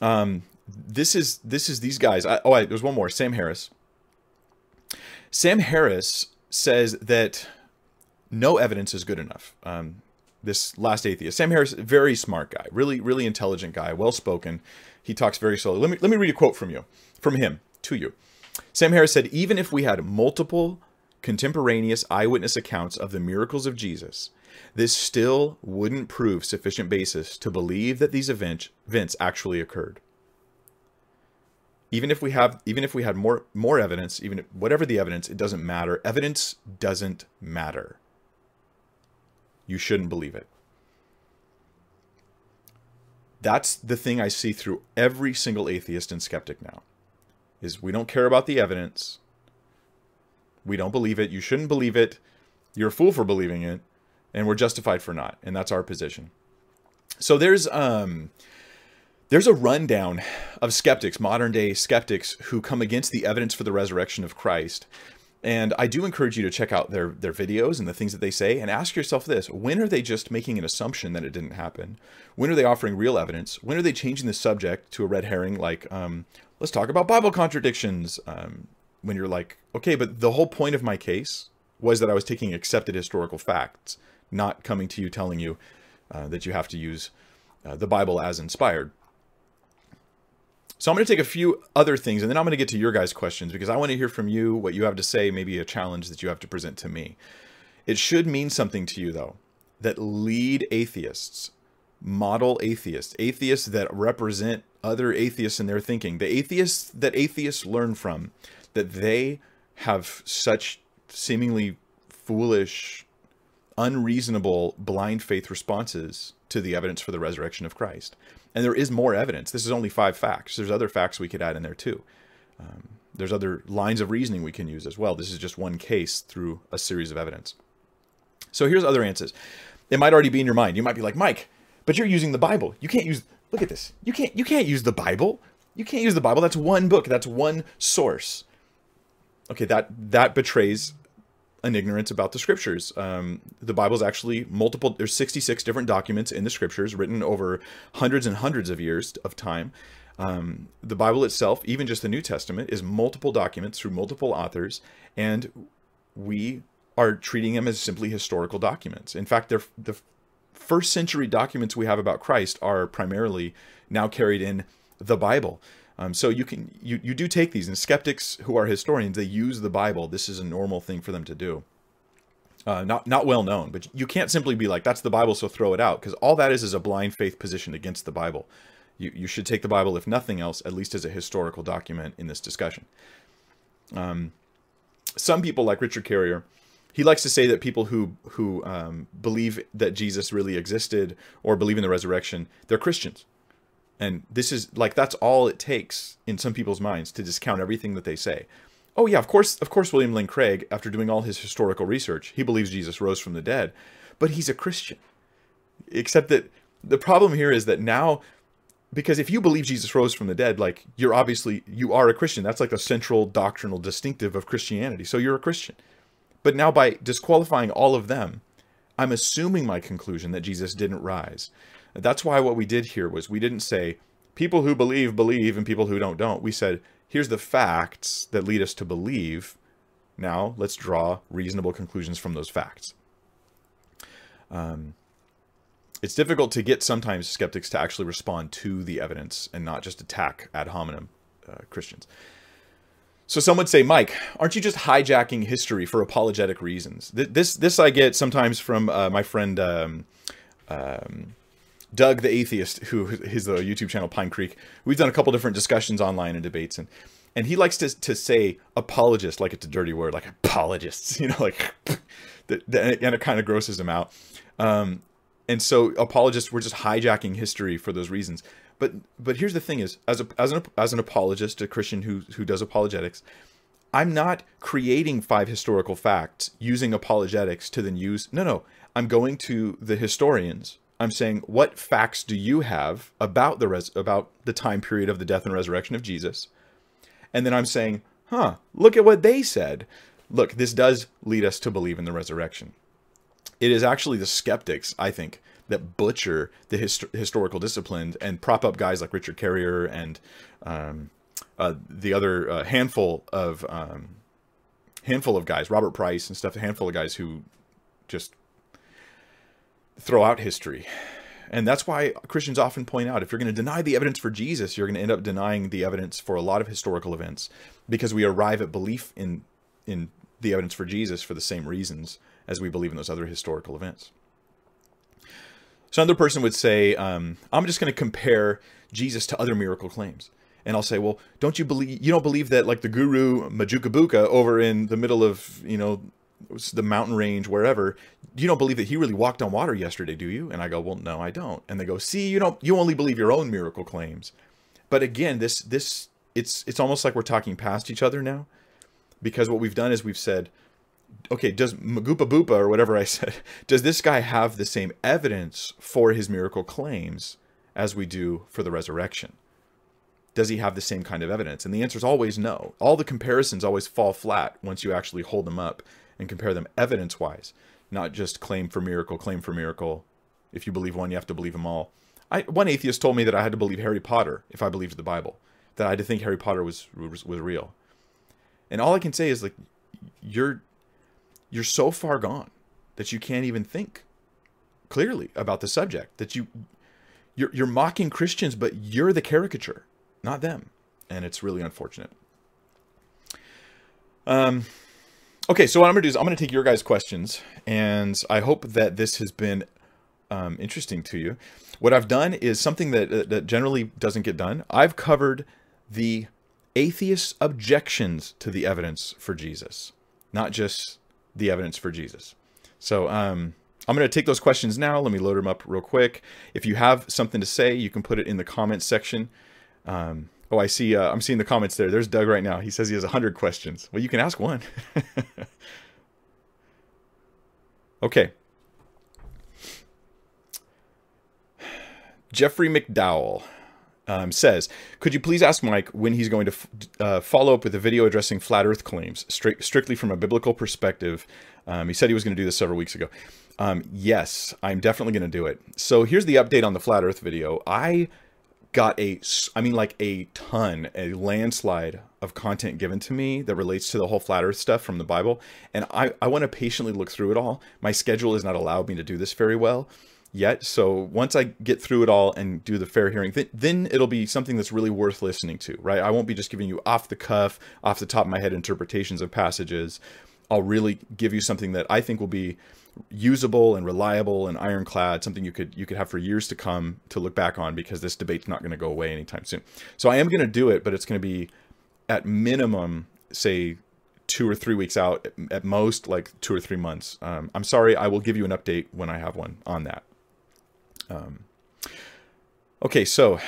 um, this is this is these guys. I, oh, I, there's one more. Sam Harris. Sam Harris says that no evidence is good enough. Um, this last atheist, Sam Harris, very smart guy, really really intelligent guy, well spoken. He talks very slowly. Let me let me read a quote from you, from him to you. Sam Harris said, even if we had multiple contemporaneous eyewitness accounts of the miracles of Jesus, this still wouldn't prove sufficient basis to believe that these event, events actually occurred. Even if we have even if we had more more evidence, even if, whatever the evidence, it doesn't matter. Evidence doesn't matter. You shouldn't believe it. That's the thing I see through every single atheist and skeptic now. Is we don't care about the evidence. We don't believe it. You shouldn't believe it. You're a fool for believing it and we're justified for not, and that's our position. So there's um there's a rundown of skeptics, modern day skeptics who come against the evidence for the resurrection of Christ. And I do encourage you to check out their their videos and the things that they say and ask yourself this, when are they just making an assumption that it didn't happen? When are they offering real evidence? When are they changing the subject to a red herring like um, let's talk about Bible contradictions? Um, when you're like, okay, but the whole point of my case was that I was taking accepted historical facts not coming to you telling you uh, that you have to use uh, the Bible as inspired. So I'm going to take a few other things and then I'm going to get to your guys' questions because I want to hear from you what you have to say, maybe a challenge that you have to present to me. It should mean something to you, though, that lead atheists, model atheists, atheists that represent other atheists in their thinking, the atheists that atheists learn from, that they have such seemingly foolish unreasonable blind faith responses to the evidence for the resurrection of Christ. And there is more evidence. This is only five facts. There's other facts we could add in there too. Um, there's other lines of reasoning we can use as well. This is just one case through a series of evidence. So here's other answers. It might already be in your mind. You might be like, Mike, but you're using the Bible. You can't use. Look at this. You can't. You can't use the Bible. You can't use the Bible. That's one book. That's one source. Okay, that that betrays an ignorance about the scriptures. Um, the Bible is actually multiple. There's 66 different documents in the scriptures written over hundreds and hundreds of years of time. Um, the Bible itself, even just the New Testament, is multiple documents through multiple authors, and we are treating them as simply historical documents. In fact, the first century documents we have about Christ are primarily now carried in the Bible. Um, so you can you you do take these, and skeptics who are historians they use the Bible. This is a normal thing for them to do. Uh, not not well known, but you can't simply be like that's the Bible, so throw it out, because all that is is a blind faith position against the Bible. You you should take the Bible, if nothing else, at least as a historical document in this discussion. Um, some people like Richard Carrier he likes to say that people who who um, believe that Jesus really existed or believe in the resurrection, they're Christians. And this is like that's all it takes in some people's minds to discount everything that they say. Oh yeah, of course, of course, William Lane Craig, after doing all his historical research, he believes Jesus rose from the dead, but he's a Christian. Except that the problem here is that now, because if you believe Jesus rose from the dead, like you're obviously you are a Christian. That's like a central doctrinal distinctive of Christianity. So you're a Christian. But now, by disqualifying all of them, I'm assuming my conclusion that Jesus didn't rise. That's why what we did here was we didn't say people who believe believe and people who don't don't. We said here's the facts that lead us to believe. Now let's draw reasonable conclusions from those facts. Um, it's difficult to get sometimes skeptics to actually respond to the evidence and not just attack ad hominem uh, Christians. So some would say, Mike, aren't you just hijacking history for apologetic reasons? This this I get sometimes from uh, my friend um, um, Doug the atheist, who is the YouTube channel Pine Creek. We've done a couple different discussions online and debates, and and he likes to to say apologist like it's a dirty word, like apologists, you know, like and it kind of grosses him out. Um, and so apologists were just hijacking history for those reasons. But but here's the thing: is as a, as an as an apologist, a Christian who who does apologetics, I'm not creating five historical facts using apologetics to then use. No, no. I'm going to the historians. I'm saying, what facts do you have about the res- about the time period of the death and resurrection of Jesus? And then I'm saying, huh, look at what they said. Look, this does lead us to believe in the resurrection. It is actually the skeptics, I think, that butcher the hist- historical discipline and prop up guys like Richard Carrier and um, uh, the other uh, handful of um, handful of guys, Robert Price and stuff, a handful of guys who just throw out history. And that's why Christians often point out if you're going to deny the evidence for Jesus, you're going to end up denying the evidence for a lot of historical events because we arrive at belief in in the evidence for Jesus for the same reasons as we believe in those other historical events. So another person would say, um, I'm just going to compare Jesus to other miracle claims. And I'll say, well, don't you believe, you don't believe that like the guru Majukabuka over in the middle of, you know, the mountain range, wherever, you don't believe that he really walked on water yesterday, do you? And I go, well, no, I don't. And they go, see, you don't, you only believe your own miracle claims. But again, this, this, it's, it's almost like we're talking past each other now because what we've done is we've said, okay, does Magoopa Boopa or whatever I said, does this guy have the same evidence for his miracle claims as we do for the resurrection? Does he have the same kind of evidence? And the answer is always no. All the comparisons always fall flat once you actually hold them up and compare them evidence wise, not just claim for miracle, claim for miracle. If you believe one, you have to believe them all. I, one atheist told me that I had to believe Harry Potter if I believed the Bible, that I had to think Harry Potter was was, was real. And all I can say is like, you're you're so far gone that you can't even think clearly about the subject that you you're, you're mocking christians but you're the caricature not them and it's really unfortunate um okay so what i'm gonna do is i'm gonna take your guys questions and i hope that this has been um, interesting to you what i've done is something that, that generally doesn't get done i've covered the atheist objections to the evidence for jesus not just the evidence for Jesus. So um, I'm going to take those questions now. Let me load them up real quick. If you have something to say, you can put it in the comments section. Um, oh, I see. Uh, I'm seeing the comments there. There's Doug right now. He says he has 100 questions. Well, you can ask one. okay. Jeffrey McDowell um, says, could you please ask Mike when he's going to uh, follow up with a video addressing flat Earth claims, stri- strictly from a biblical perspective? Um, he said he was going to do this several weeks ago. Um, yes, I'm definitely going to do it. So here's the update on the flat Earth video. I got a, I mean, like a ton, a landslide of content given to me that relates to the whole flat Earth stuff from the Bible, and I I want to patiently look through it all. My schedule has not allowed me to do this very well yet. So once I get through it all and do the fair hearing, th- then it'll be something that's really worth listening to, right? I won't be just giving you off the cuff, off the top of my head interpretations of passages. I'll really give you something that I think will be usable and reliable and ironclad, something you could you could have for years to come to look back on because this debate's not going to go away anytime soon. So I am going to do it, but it's going to be at minimum, say two or three weeks out, at most like two or three months. Um, I'm sorry, I will give you an update when I have one on that. Um, okay, so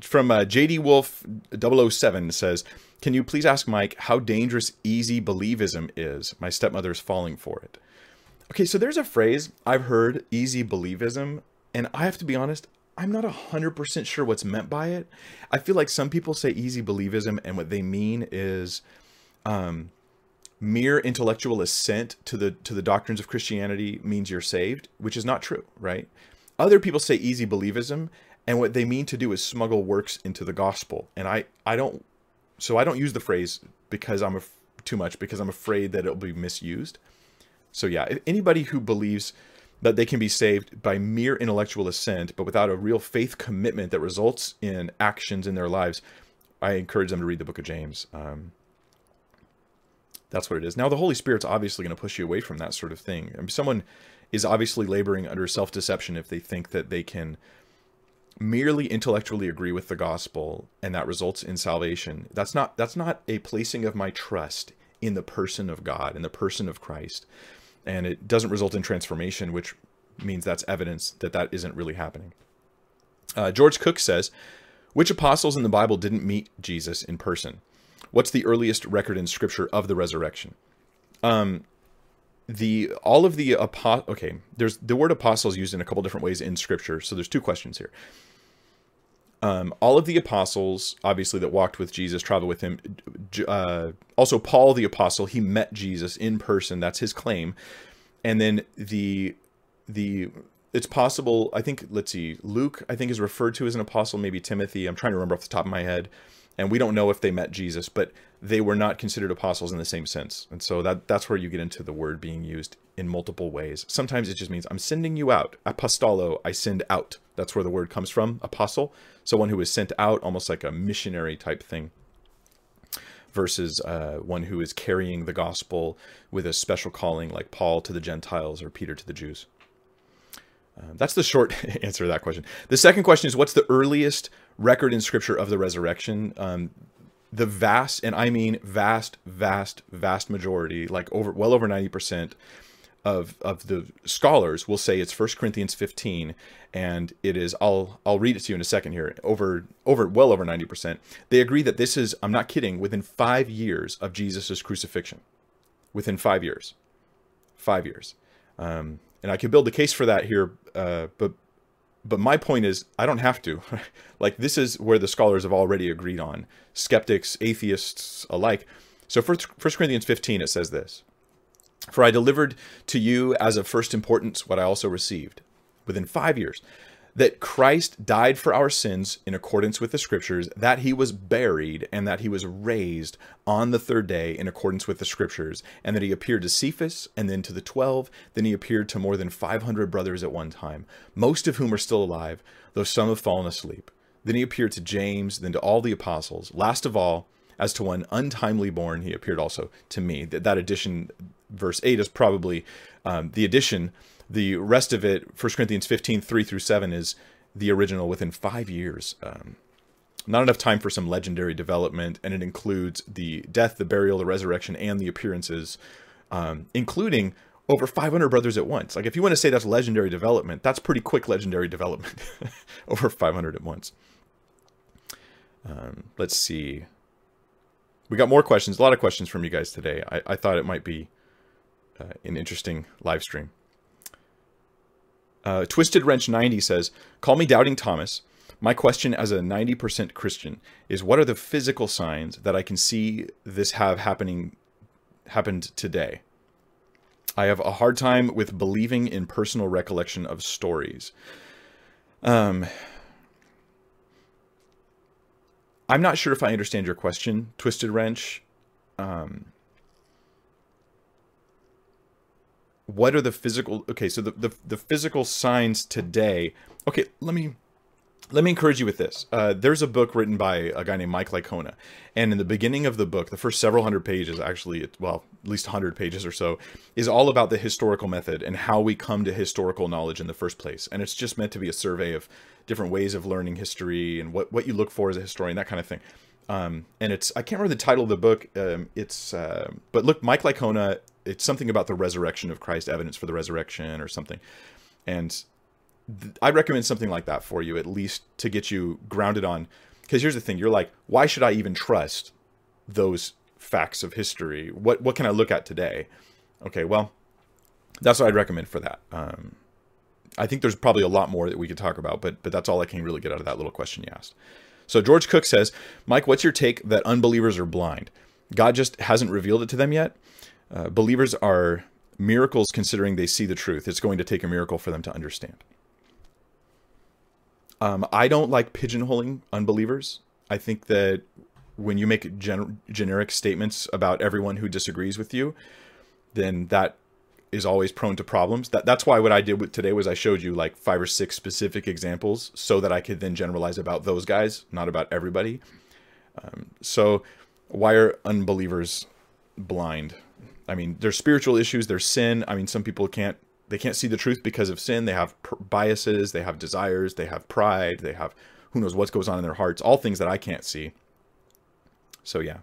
from uh, JD Wolf 007 says, Can you please ask Mike how dangerous easy believism is? My stepmother is falling for it. Okay, so there's a phrase I've heard, easy believism, and I have to be honest, I'm not 100% sure what's meant by it. I feel like some people say easy believism, and what they mean is um, mere intellectual assent to the to the doctrines of Christianity means you're saved, which is not true, right? Other people say easy believism, and what they mean to do is smuggle works into the gospel. And I I don't so I don't use the phrase because I'm too much because I'm afraid that it'll be misused. So yeah, anybody who believes that they can be saved by mere intellectual assent, but without a real faith commitment that results in actions in their lives, I encourage them to read the book of James. Um, that's what it is. Now, the Holy Spirit's obviously going to push you away from that sort of thing. I mean, someone is obviously laboring under self deception if they think that they can merely intellectually agree with the gospel and that results in salvation. That's not that's not a placing of my trust in the person of God, in the person of Christ. And it doesn't result in transformation, which means that's evidence that that isn't really happening. Uh, George Cook says, which apostles in the Bible didn't meet Jesus in person? What's the earliest record in Scripture of the resurrection? Um, the all of the apo- okay there's the word apostles used in a couple different ways in scripture so there's two questions here um, all of the apostles obviously that walked with jesus traveled with him uh, also paul the apostle he met jesus in person that's his claim and then the the it's possible i think let's see luke i think is referred to as an apostle maybe timothy i'm trying to remember off the top of my head and we don't know if they met Jesus, but they were not considered apostles in the same sense. And so that that's where you get into the word being used in multiple ways. Sometimes it just means I'm sending you out. Apostolo, I send out. That's where the word comes from, apostle. So one who is sent out, almost like a missionary type thing, versus uh, one who is carrying the gospel with a special calling, like Paul to the Gentiles or Peter to the Jews. Uh, that's the short answer to that question. The second question is what's the earliest record in scripture of the resurrection? Um, the vast, and I mean vast, vast, vast majority, like over well over 90% of of the scholars will say it's 1 Corinthians 15 and it is I'll I'll read it to you in a second here over over well over 90% they agree that this is I'm not kidding within 5 years of Jesus's crucifixion. Within 5 years. 5 years. Um, and I could build the case for that here, uh, but but my point is I don't have to. like this is where the scholars have already agreed on, skeptics, atheists alike. So for 1 Corinthians 15 it says this: For I delivered to you as of first importance what I also received within 5 years that Christ died for our sins in accordance with the scriptures, that he was buried, and that he was raised on the third day in accordance with the scriptures, and that he appeared to Cephas, and then to the twelve, then he appeared to more than 500 brothers at one time, most of whom are still alive, though some have fallen asleep. Then he appeared to James, then to all the apostles. Last of all, as to one untimely born, he appeared also to me. That, that addition, verse 8, is probably um, the addition the rest of it, 1 Corinthians 15, 3 through 7, is the original within five years. Um, not enough time for some legendary development, and it includes the death, the burial, the resurrection, and the appearances, um, including over 500 brothers at once. Like, if you want to say that's legendary development, that's pretty quick legendary development. over 500 at once. Um, let's see. We got more questions, a lot of questions from you guys today. I, I thought it might be uh, an interesting live stream. Uh, Twisted Wrench 90 says, Call me Doubting Thomas, My question as a 90% Christian is what are the physical signs that I can see this have happening happened today? I have a hard time with believing in personal recollection of stories. Um, I'm not sure if I understand your question, Twisted Wrench. Um, what are the physical? Okay, so the, the the physical signs today. Okay, let me let me encourage you with this. Uh, there's a book written by a guy named Mike Licona, and in the beginning of the book, the first several hundred pages, actually, well, at least hundred pages or so, is all about the historical method and how we come to historical knowledge in the first place. And it's just meant to be a survey of different ways of learning history and what what you look for as a historian, that kind of thing. Um, and it's I can't remember the title of the book. Um, it's uh, but look, Mike Licona. It's something about the resurrection of Christ, evidence for the resurrection, or something. And I recommend something like that for you, at least to get you grounded on. Because here's the thing: you're like, why should I even trust those facts of history? What what can I look at today? Okay, well, that's what I'd recommend for that. Um, I think there's probably a lot more that we could talk about, but but that's all I can really get out of that little question you asked. So George Cook says, Mike, what's your take that unbelievers are blind? God just hasn't revealed it to them yet. Uh, believers are miracles considering they see the truth. It's going to take a miracle for them to understand. Um, I don't like pigeonholing unbelievers. I think that when you make gen- generic statements about everyone who disagrees with you, then that is always prone to problems. That that's why what I did with today was I showed you like five or six specific examples so that I could then generalize about those guys, not about everybody. Um, so why are unbelievers blind? I mean, there's spiritual issues, there's sin. I mean, some people can't they can't see the truth because of sin. They have biases, they have desires, they have pride, they have who knows what goes on in their hearts, all things that I can't see. So yeah.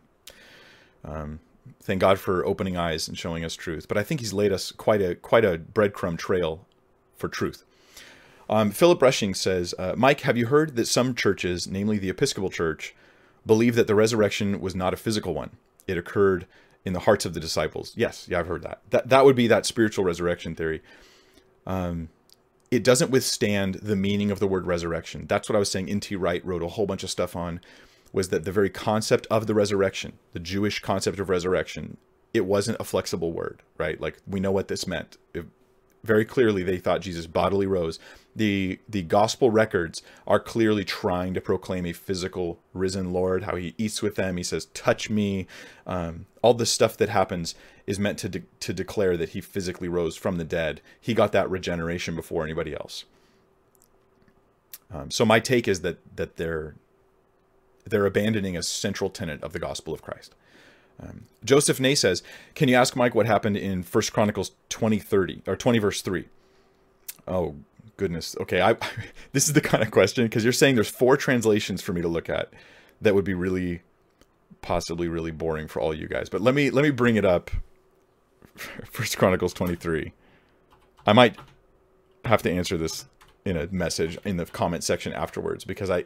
Um, thank God for opening eyes and showing us truth. But I think he's laid us quite a quite a breadcrumb trail for truth. Um, Philip Rushing says, uh, Mike, have you heard that some churches, namely the Episcopal Church, believe that the resurrection was not a physical one? It occurred in the hearts of the disciples. Yes, yeah, I've heard that. That that would be that spiritual resurrection theory. Um, it doesn't withstand the meaning of the word resurrection. That's what I was saying. N.T. Wright wrote a whole bunch of stuff on was that the very concept of the resurrection, the Jewish concept of resurrection, it wasn't a flexible word, right? Like we know what this meant. It, very clearly they thought Jesus bodily rose. The the gospel records are clearly trying to proclaim a physical risen Lord, how he eats with them, he says, touch me. Um, all the stuff that happens is meant to, de- to declare that he physically rose from the dead. He got that regeneration before anybody else. Um, so my take is that that they're they're abandoning a central tenet of the gospel of Christ. Um, Joseph Ney says, "Can you ask Mike what happened in First Chronicles twenty thirty or twenty verse three? Oh goodness. Okay, I this is the kind of question because you're saying there's four translations for me to look at that would be really possibly really boring for all you guys. But let me let me bring it up. First Chronicles twenty three. I might have to answer this in a message in the comment section afterwards because I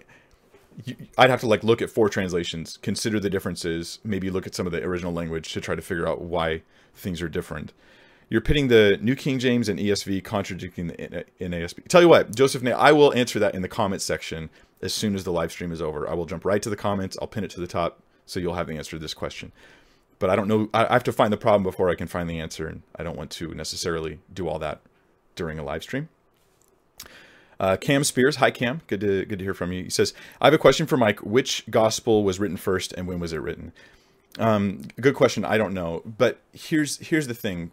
I'd have to like look at four translations, consider the differences, maybe look at some of the original language to try to figure out why things are different. You're pitting the New King James and ESV contradicting the NASB. Tell you what, Joseph, I will answer that in the comments section as soon as the live stream is over. I will jump right to the comments. I'll pin it to the top so you'll have the answer to this question. But I don't know. I have to find the problem before I can find the answer, and I don't want to necessarily do all that during a live stream. Uh, Cam Spears, hi Cam, good to good to hear from you. He says, "I have a question for Mike. Which gospel was written first, and when was it written?" Um, good question. I don't know, but here's here's the thing.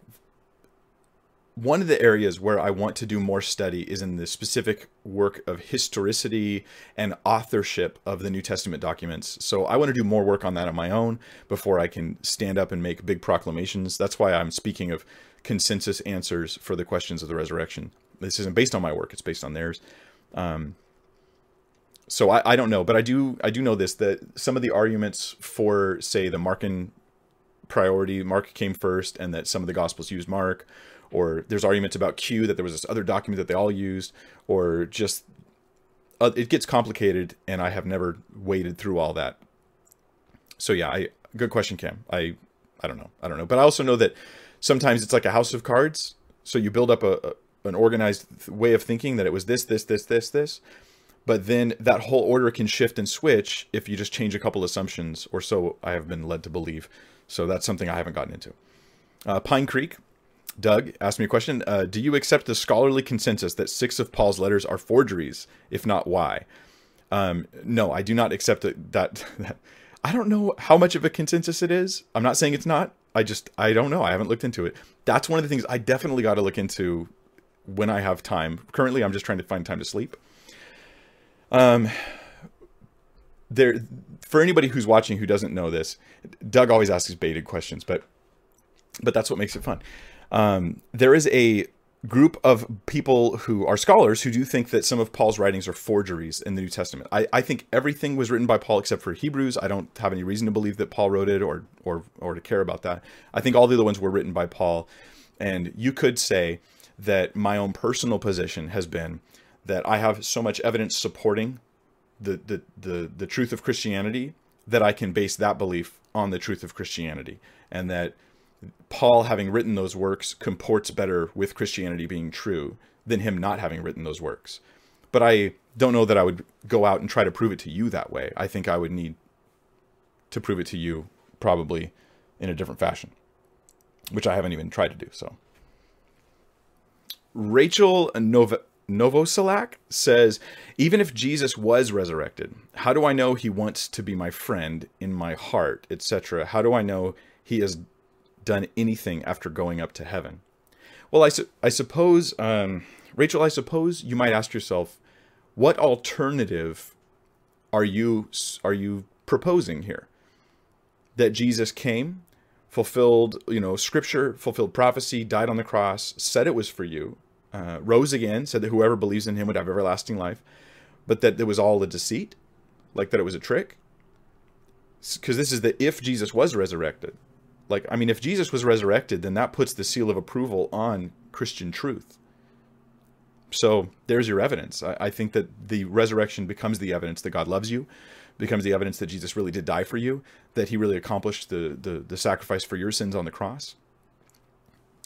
One of the areas where I want to do more study is in the specific work of historicity and authorship of the New Testament documents. So I want to do more work on that on my own before I can stand up and make big proclamations. That's why I'm speaking of consensus answers for the questions of the resurrection this isn't based on my work; it's based on theirs. Um, so I, I don't know, but I do I do know this that some of the arguments for say the Markan priority, Mark came first, and that some of the Gospels use Mark, or there's arguments about Q that there was this other document that they all used, or just uh, it gets complicated, and I have never waded through all that. So yeah, I good question, Cam. I I don't know, I don't know, but I also know that sometimes it's like a house of cards. So you build up a, an organized way of thinking that it was this, this, this, this, this. but then that whole order can shift and switch if you just change a couple assumptions, or so I have been led to believe. So that's something I haven't gotten into. Uh, Pine Creek, Doug asked me a question. Uh, do you accept the scholarly consensus that six of Paul's letters are forgeries? If not, why? Um, no, I do not accept that, that, that. I don't know how much of a consensus it is. I'm not saying it's not. I just, I don't know. I haven't looked into it. That's one of the things I definitely got to look into when I have time. Currently, I'm just trying to find time to sleep. Um, there, for anybody who's watching who doesn't know this, Doug always asks baited questions, but but that's what makes it fun. Um, there is a group of people who are scholars who do think that some of Paul's writings are forgeries in the New Testament. I, I think everything was written by Paul except for Hebrews. I don't have any reason to believe that Paul wrote it or or or to care about that. I think all the other ones were written by Paul. And you could say that my own personal position has been that I have so much evidence supporting the the the, the truth of Christianity that I can base that belief on the truth of Christianity and that Paul having written those works comports better with Christianity being true than him not having written those works. But I don't know that I would go out and try to prove it to you that way. I think I would need to prove it to you probably in a different fashion, which I haven't even tried to do. So, Rachel Nova, Novosalak says, even if Jesus was resurrected, how do I know he wants to be my friend in my heart, etc.? How do I know he has done anything after going up to heaven? Well, I, su- I suppose, um, Rachel, I suppose you might ask yourself, what alternative are you are you proposing here? That Jesus came, fulfilled, you know, scripture, fulfilled prophecy, died on the cross, said it was for you, uh, rose again, said that whoever believes in him would have everlasting life, but that it was all a deceit, like that it was a trick. Because this is the if Jesus was resurrected. Like, I mean, if Jesus was resurrected, then that puts the seal of approval on Christian truth. So there's your evidence. I, I think that the resurrection becomes the evidence that God loves you, becomes the evidence that Jesus really did die for you, that he really accomplished the, the, the sacrifice for your sins on the cross.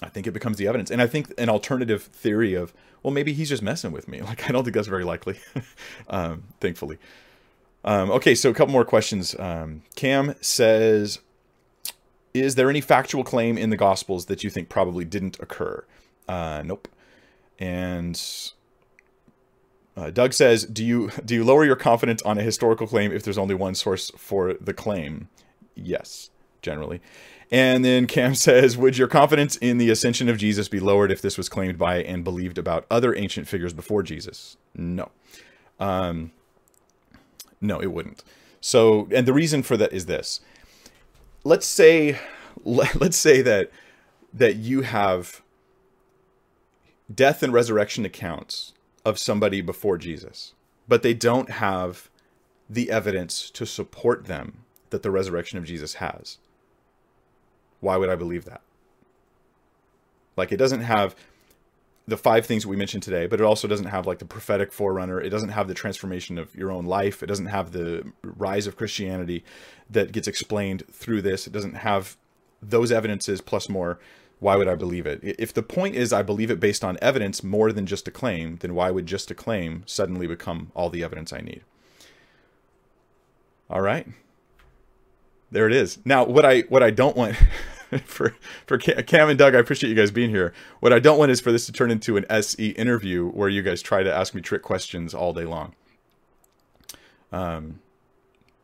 I think it becomes the evidence. And I think an alternative theory of, well, maybe he's just messing with me. Like, I don't think that's very likely, um, thankfully. Um, okay, so a couple more questions. Um, Cam says, is there any factual claim in the Gospels that you think probably didn't occur? Uh, nope. And uh, Doug says, do you do you lower your confidence on a historical claim if there's only one source for the claim? Yes, generally. And then Cam says, would your confidence in the ascension of Jesus be lowered if this was claimed by and believed about other ancient figures before Jesus? No. Um, no, it wouldn't. So, and the reason for that is this. Let's say, let's say that that you have death and resurrection accounts of somebody before Jesus, but they don't have the evidence to support them that the resurrection of Jesus has. Why would I believe that? Like it doesn't have the five things we mentioned today, but it also doesn't have like the prophetic forerunner. It doesn't have the transformation of your own life. It doesn't have the rise of Christianity that gets explained through this. It doesn't have those evidences plus more why would I believe it? If the point is I believe it based on evidence more than just a claim, then why would just a claim suddenly become all the evidence I need? All right. There it is. Now, what I what I don't want for for Cam and Doug, I appreciate you guys being here. What I don't want is for this to turn into an SE interview where you guys try to ask me trick questions all day long. Um,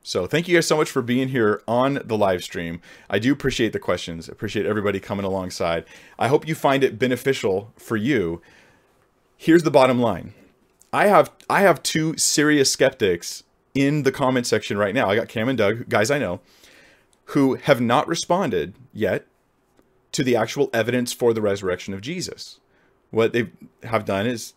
so thank you guys so much for being here on the live stream. I do appreciate the questions. Appreciate everybody coming alongside. I hope you find it beneficial for you. Here's the bottom line. I have I have two serious skeptics in the comment section right now. I got Cam and Doug, guys I know, who have not responded yet to the actual evidence for the resurrection of Jesus. What they have done is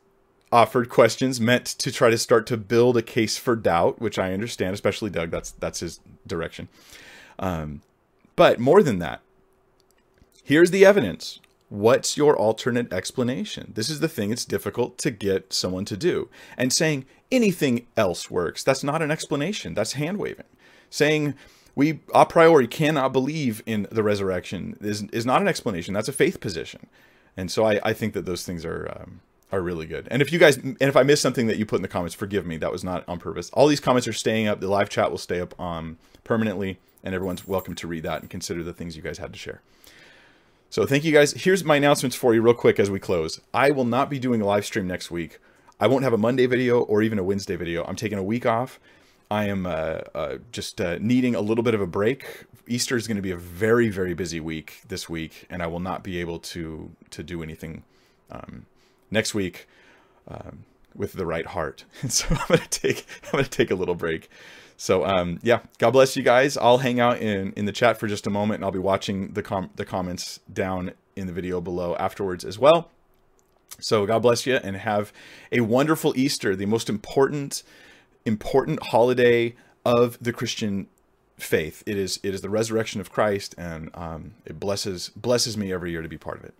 offered questions meant to try to start to build a case for doubt, which I understand, especially Doug. That's that's his direction. Um, but more than that, here's the evidence. What's your alternate explanation? This is the thing it's difficult to get someone to do. And saying anything else works, that's not an explanation. That's hand waving. Saying we a priori cannot believe in the resurrection is, is not an explanation. That's a faith position. And so I, I think that those things are um, are really good. And if you guys, and if I missed something that you put in the comments, forgive me. That was not on purpose. All these comments are staying up. The live chat will stay up um, permanently, and everyone's welcome to read that and consider the things you guys had to share. So thank you guys. Here's my announcements for you real quick as we close. I will not be doing a live stream next week. I won't have a Monday video or even a Wednesday video. I'm taking a week off. I am uh, uh, just uh, needing a little bit of a break. Easter is going to be a very, very busy week this week, and I will not be able to to do anything um, next week um, with the right heart. And so I'm to take I'm to take a little break. So um, yeah, God bless you guys. I'll hang out in in the chat for just a moment, and I'll be watching the com- the comments down in the video below afterwards as well. So God bless you, and have a wonderful Easter, the most important important holiday of the Christian faith. It is it is the resurrection of Christ, and um, it blesses blesses me every year to be part of it.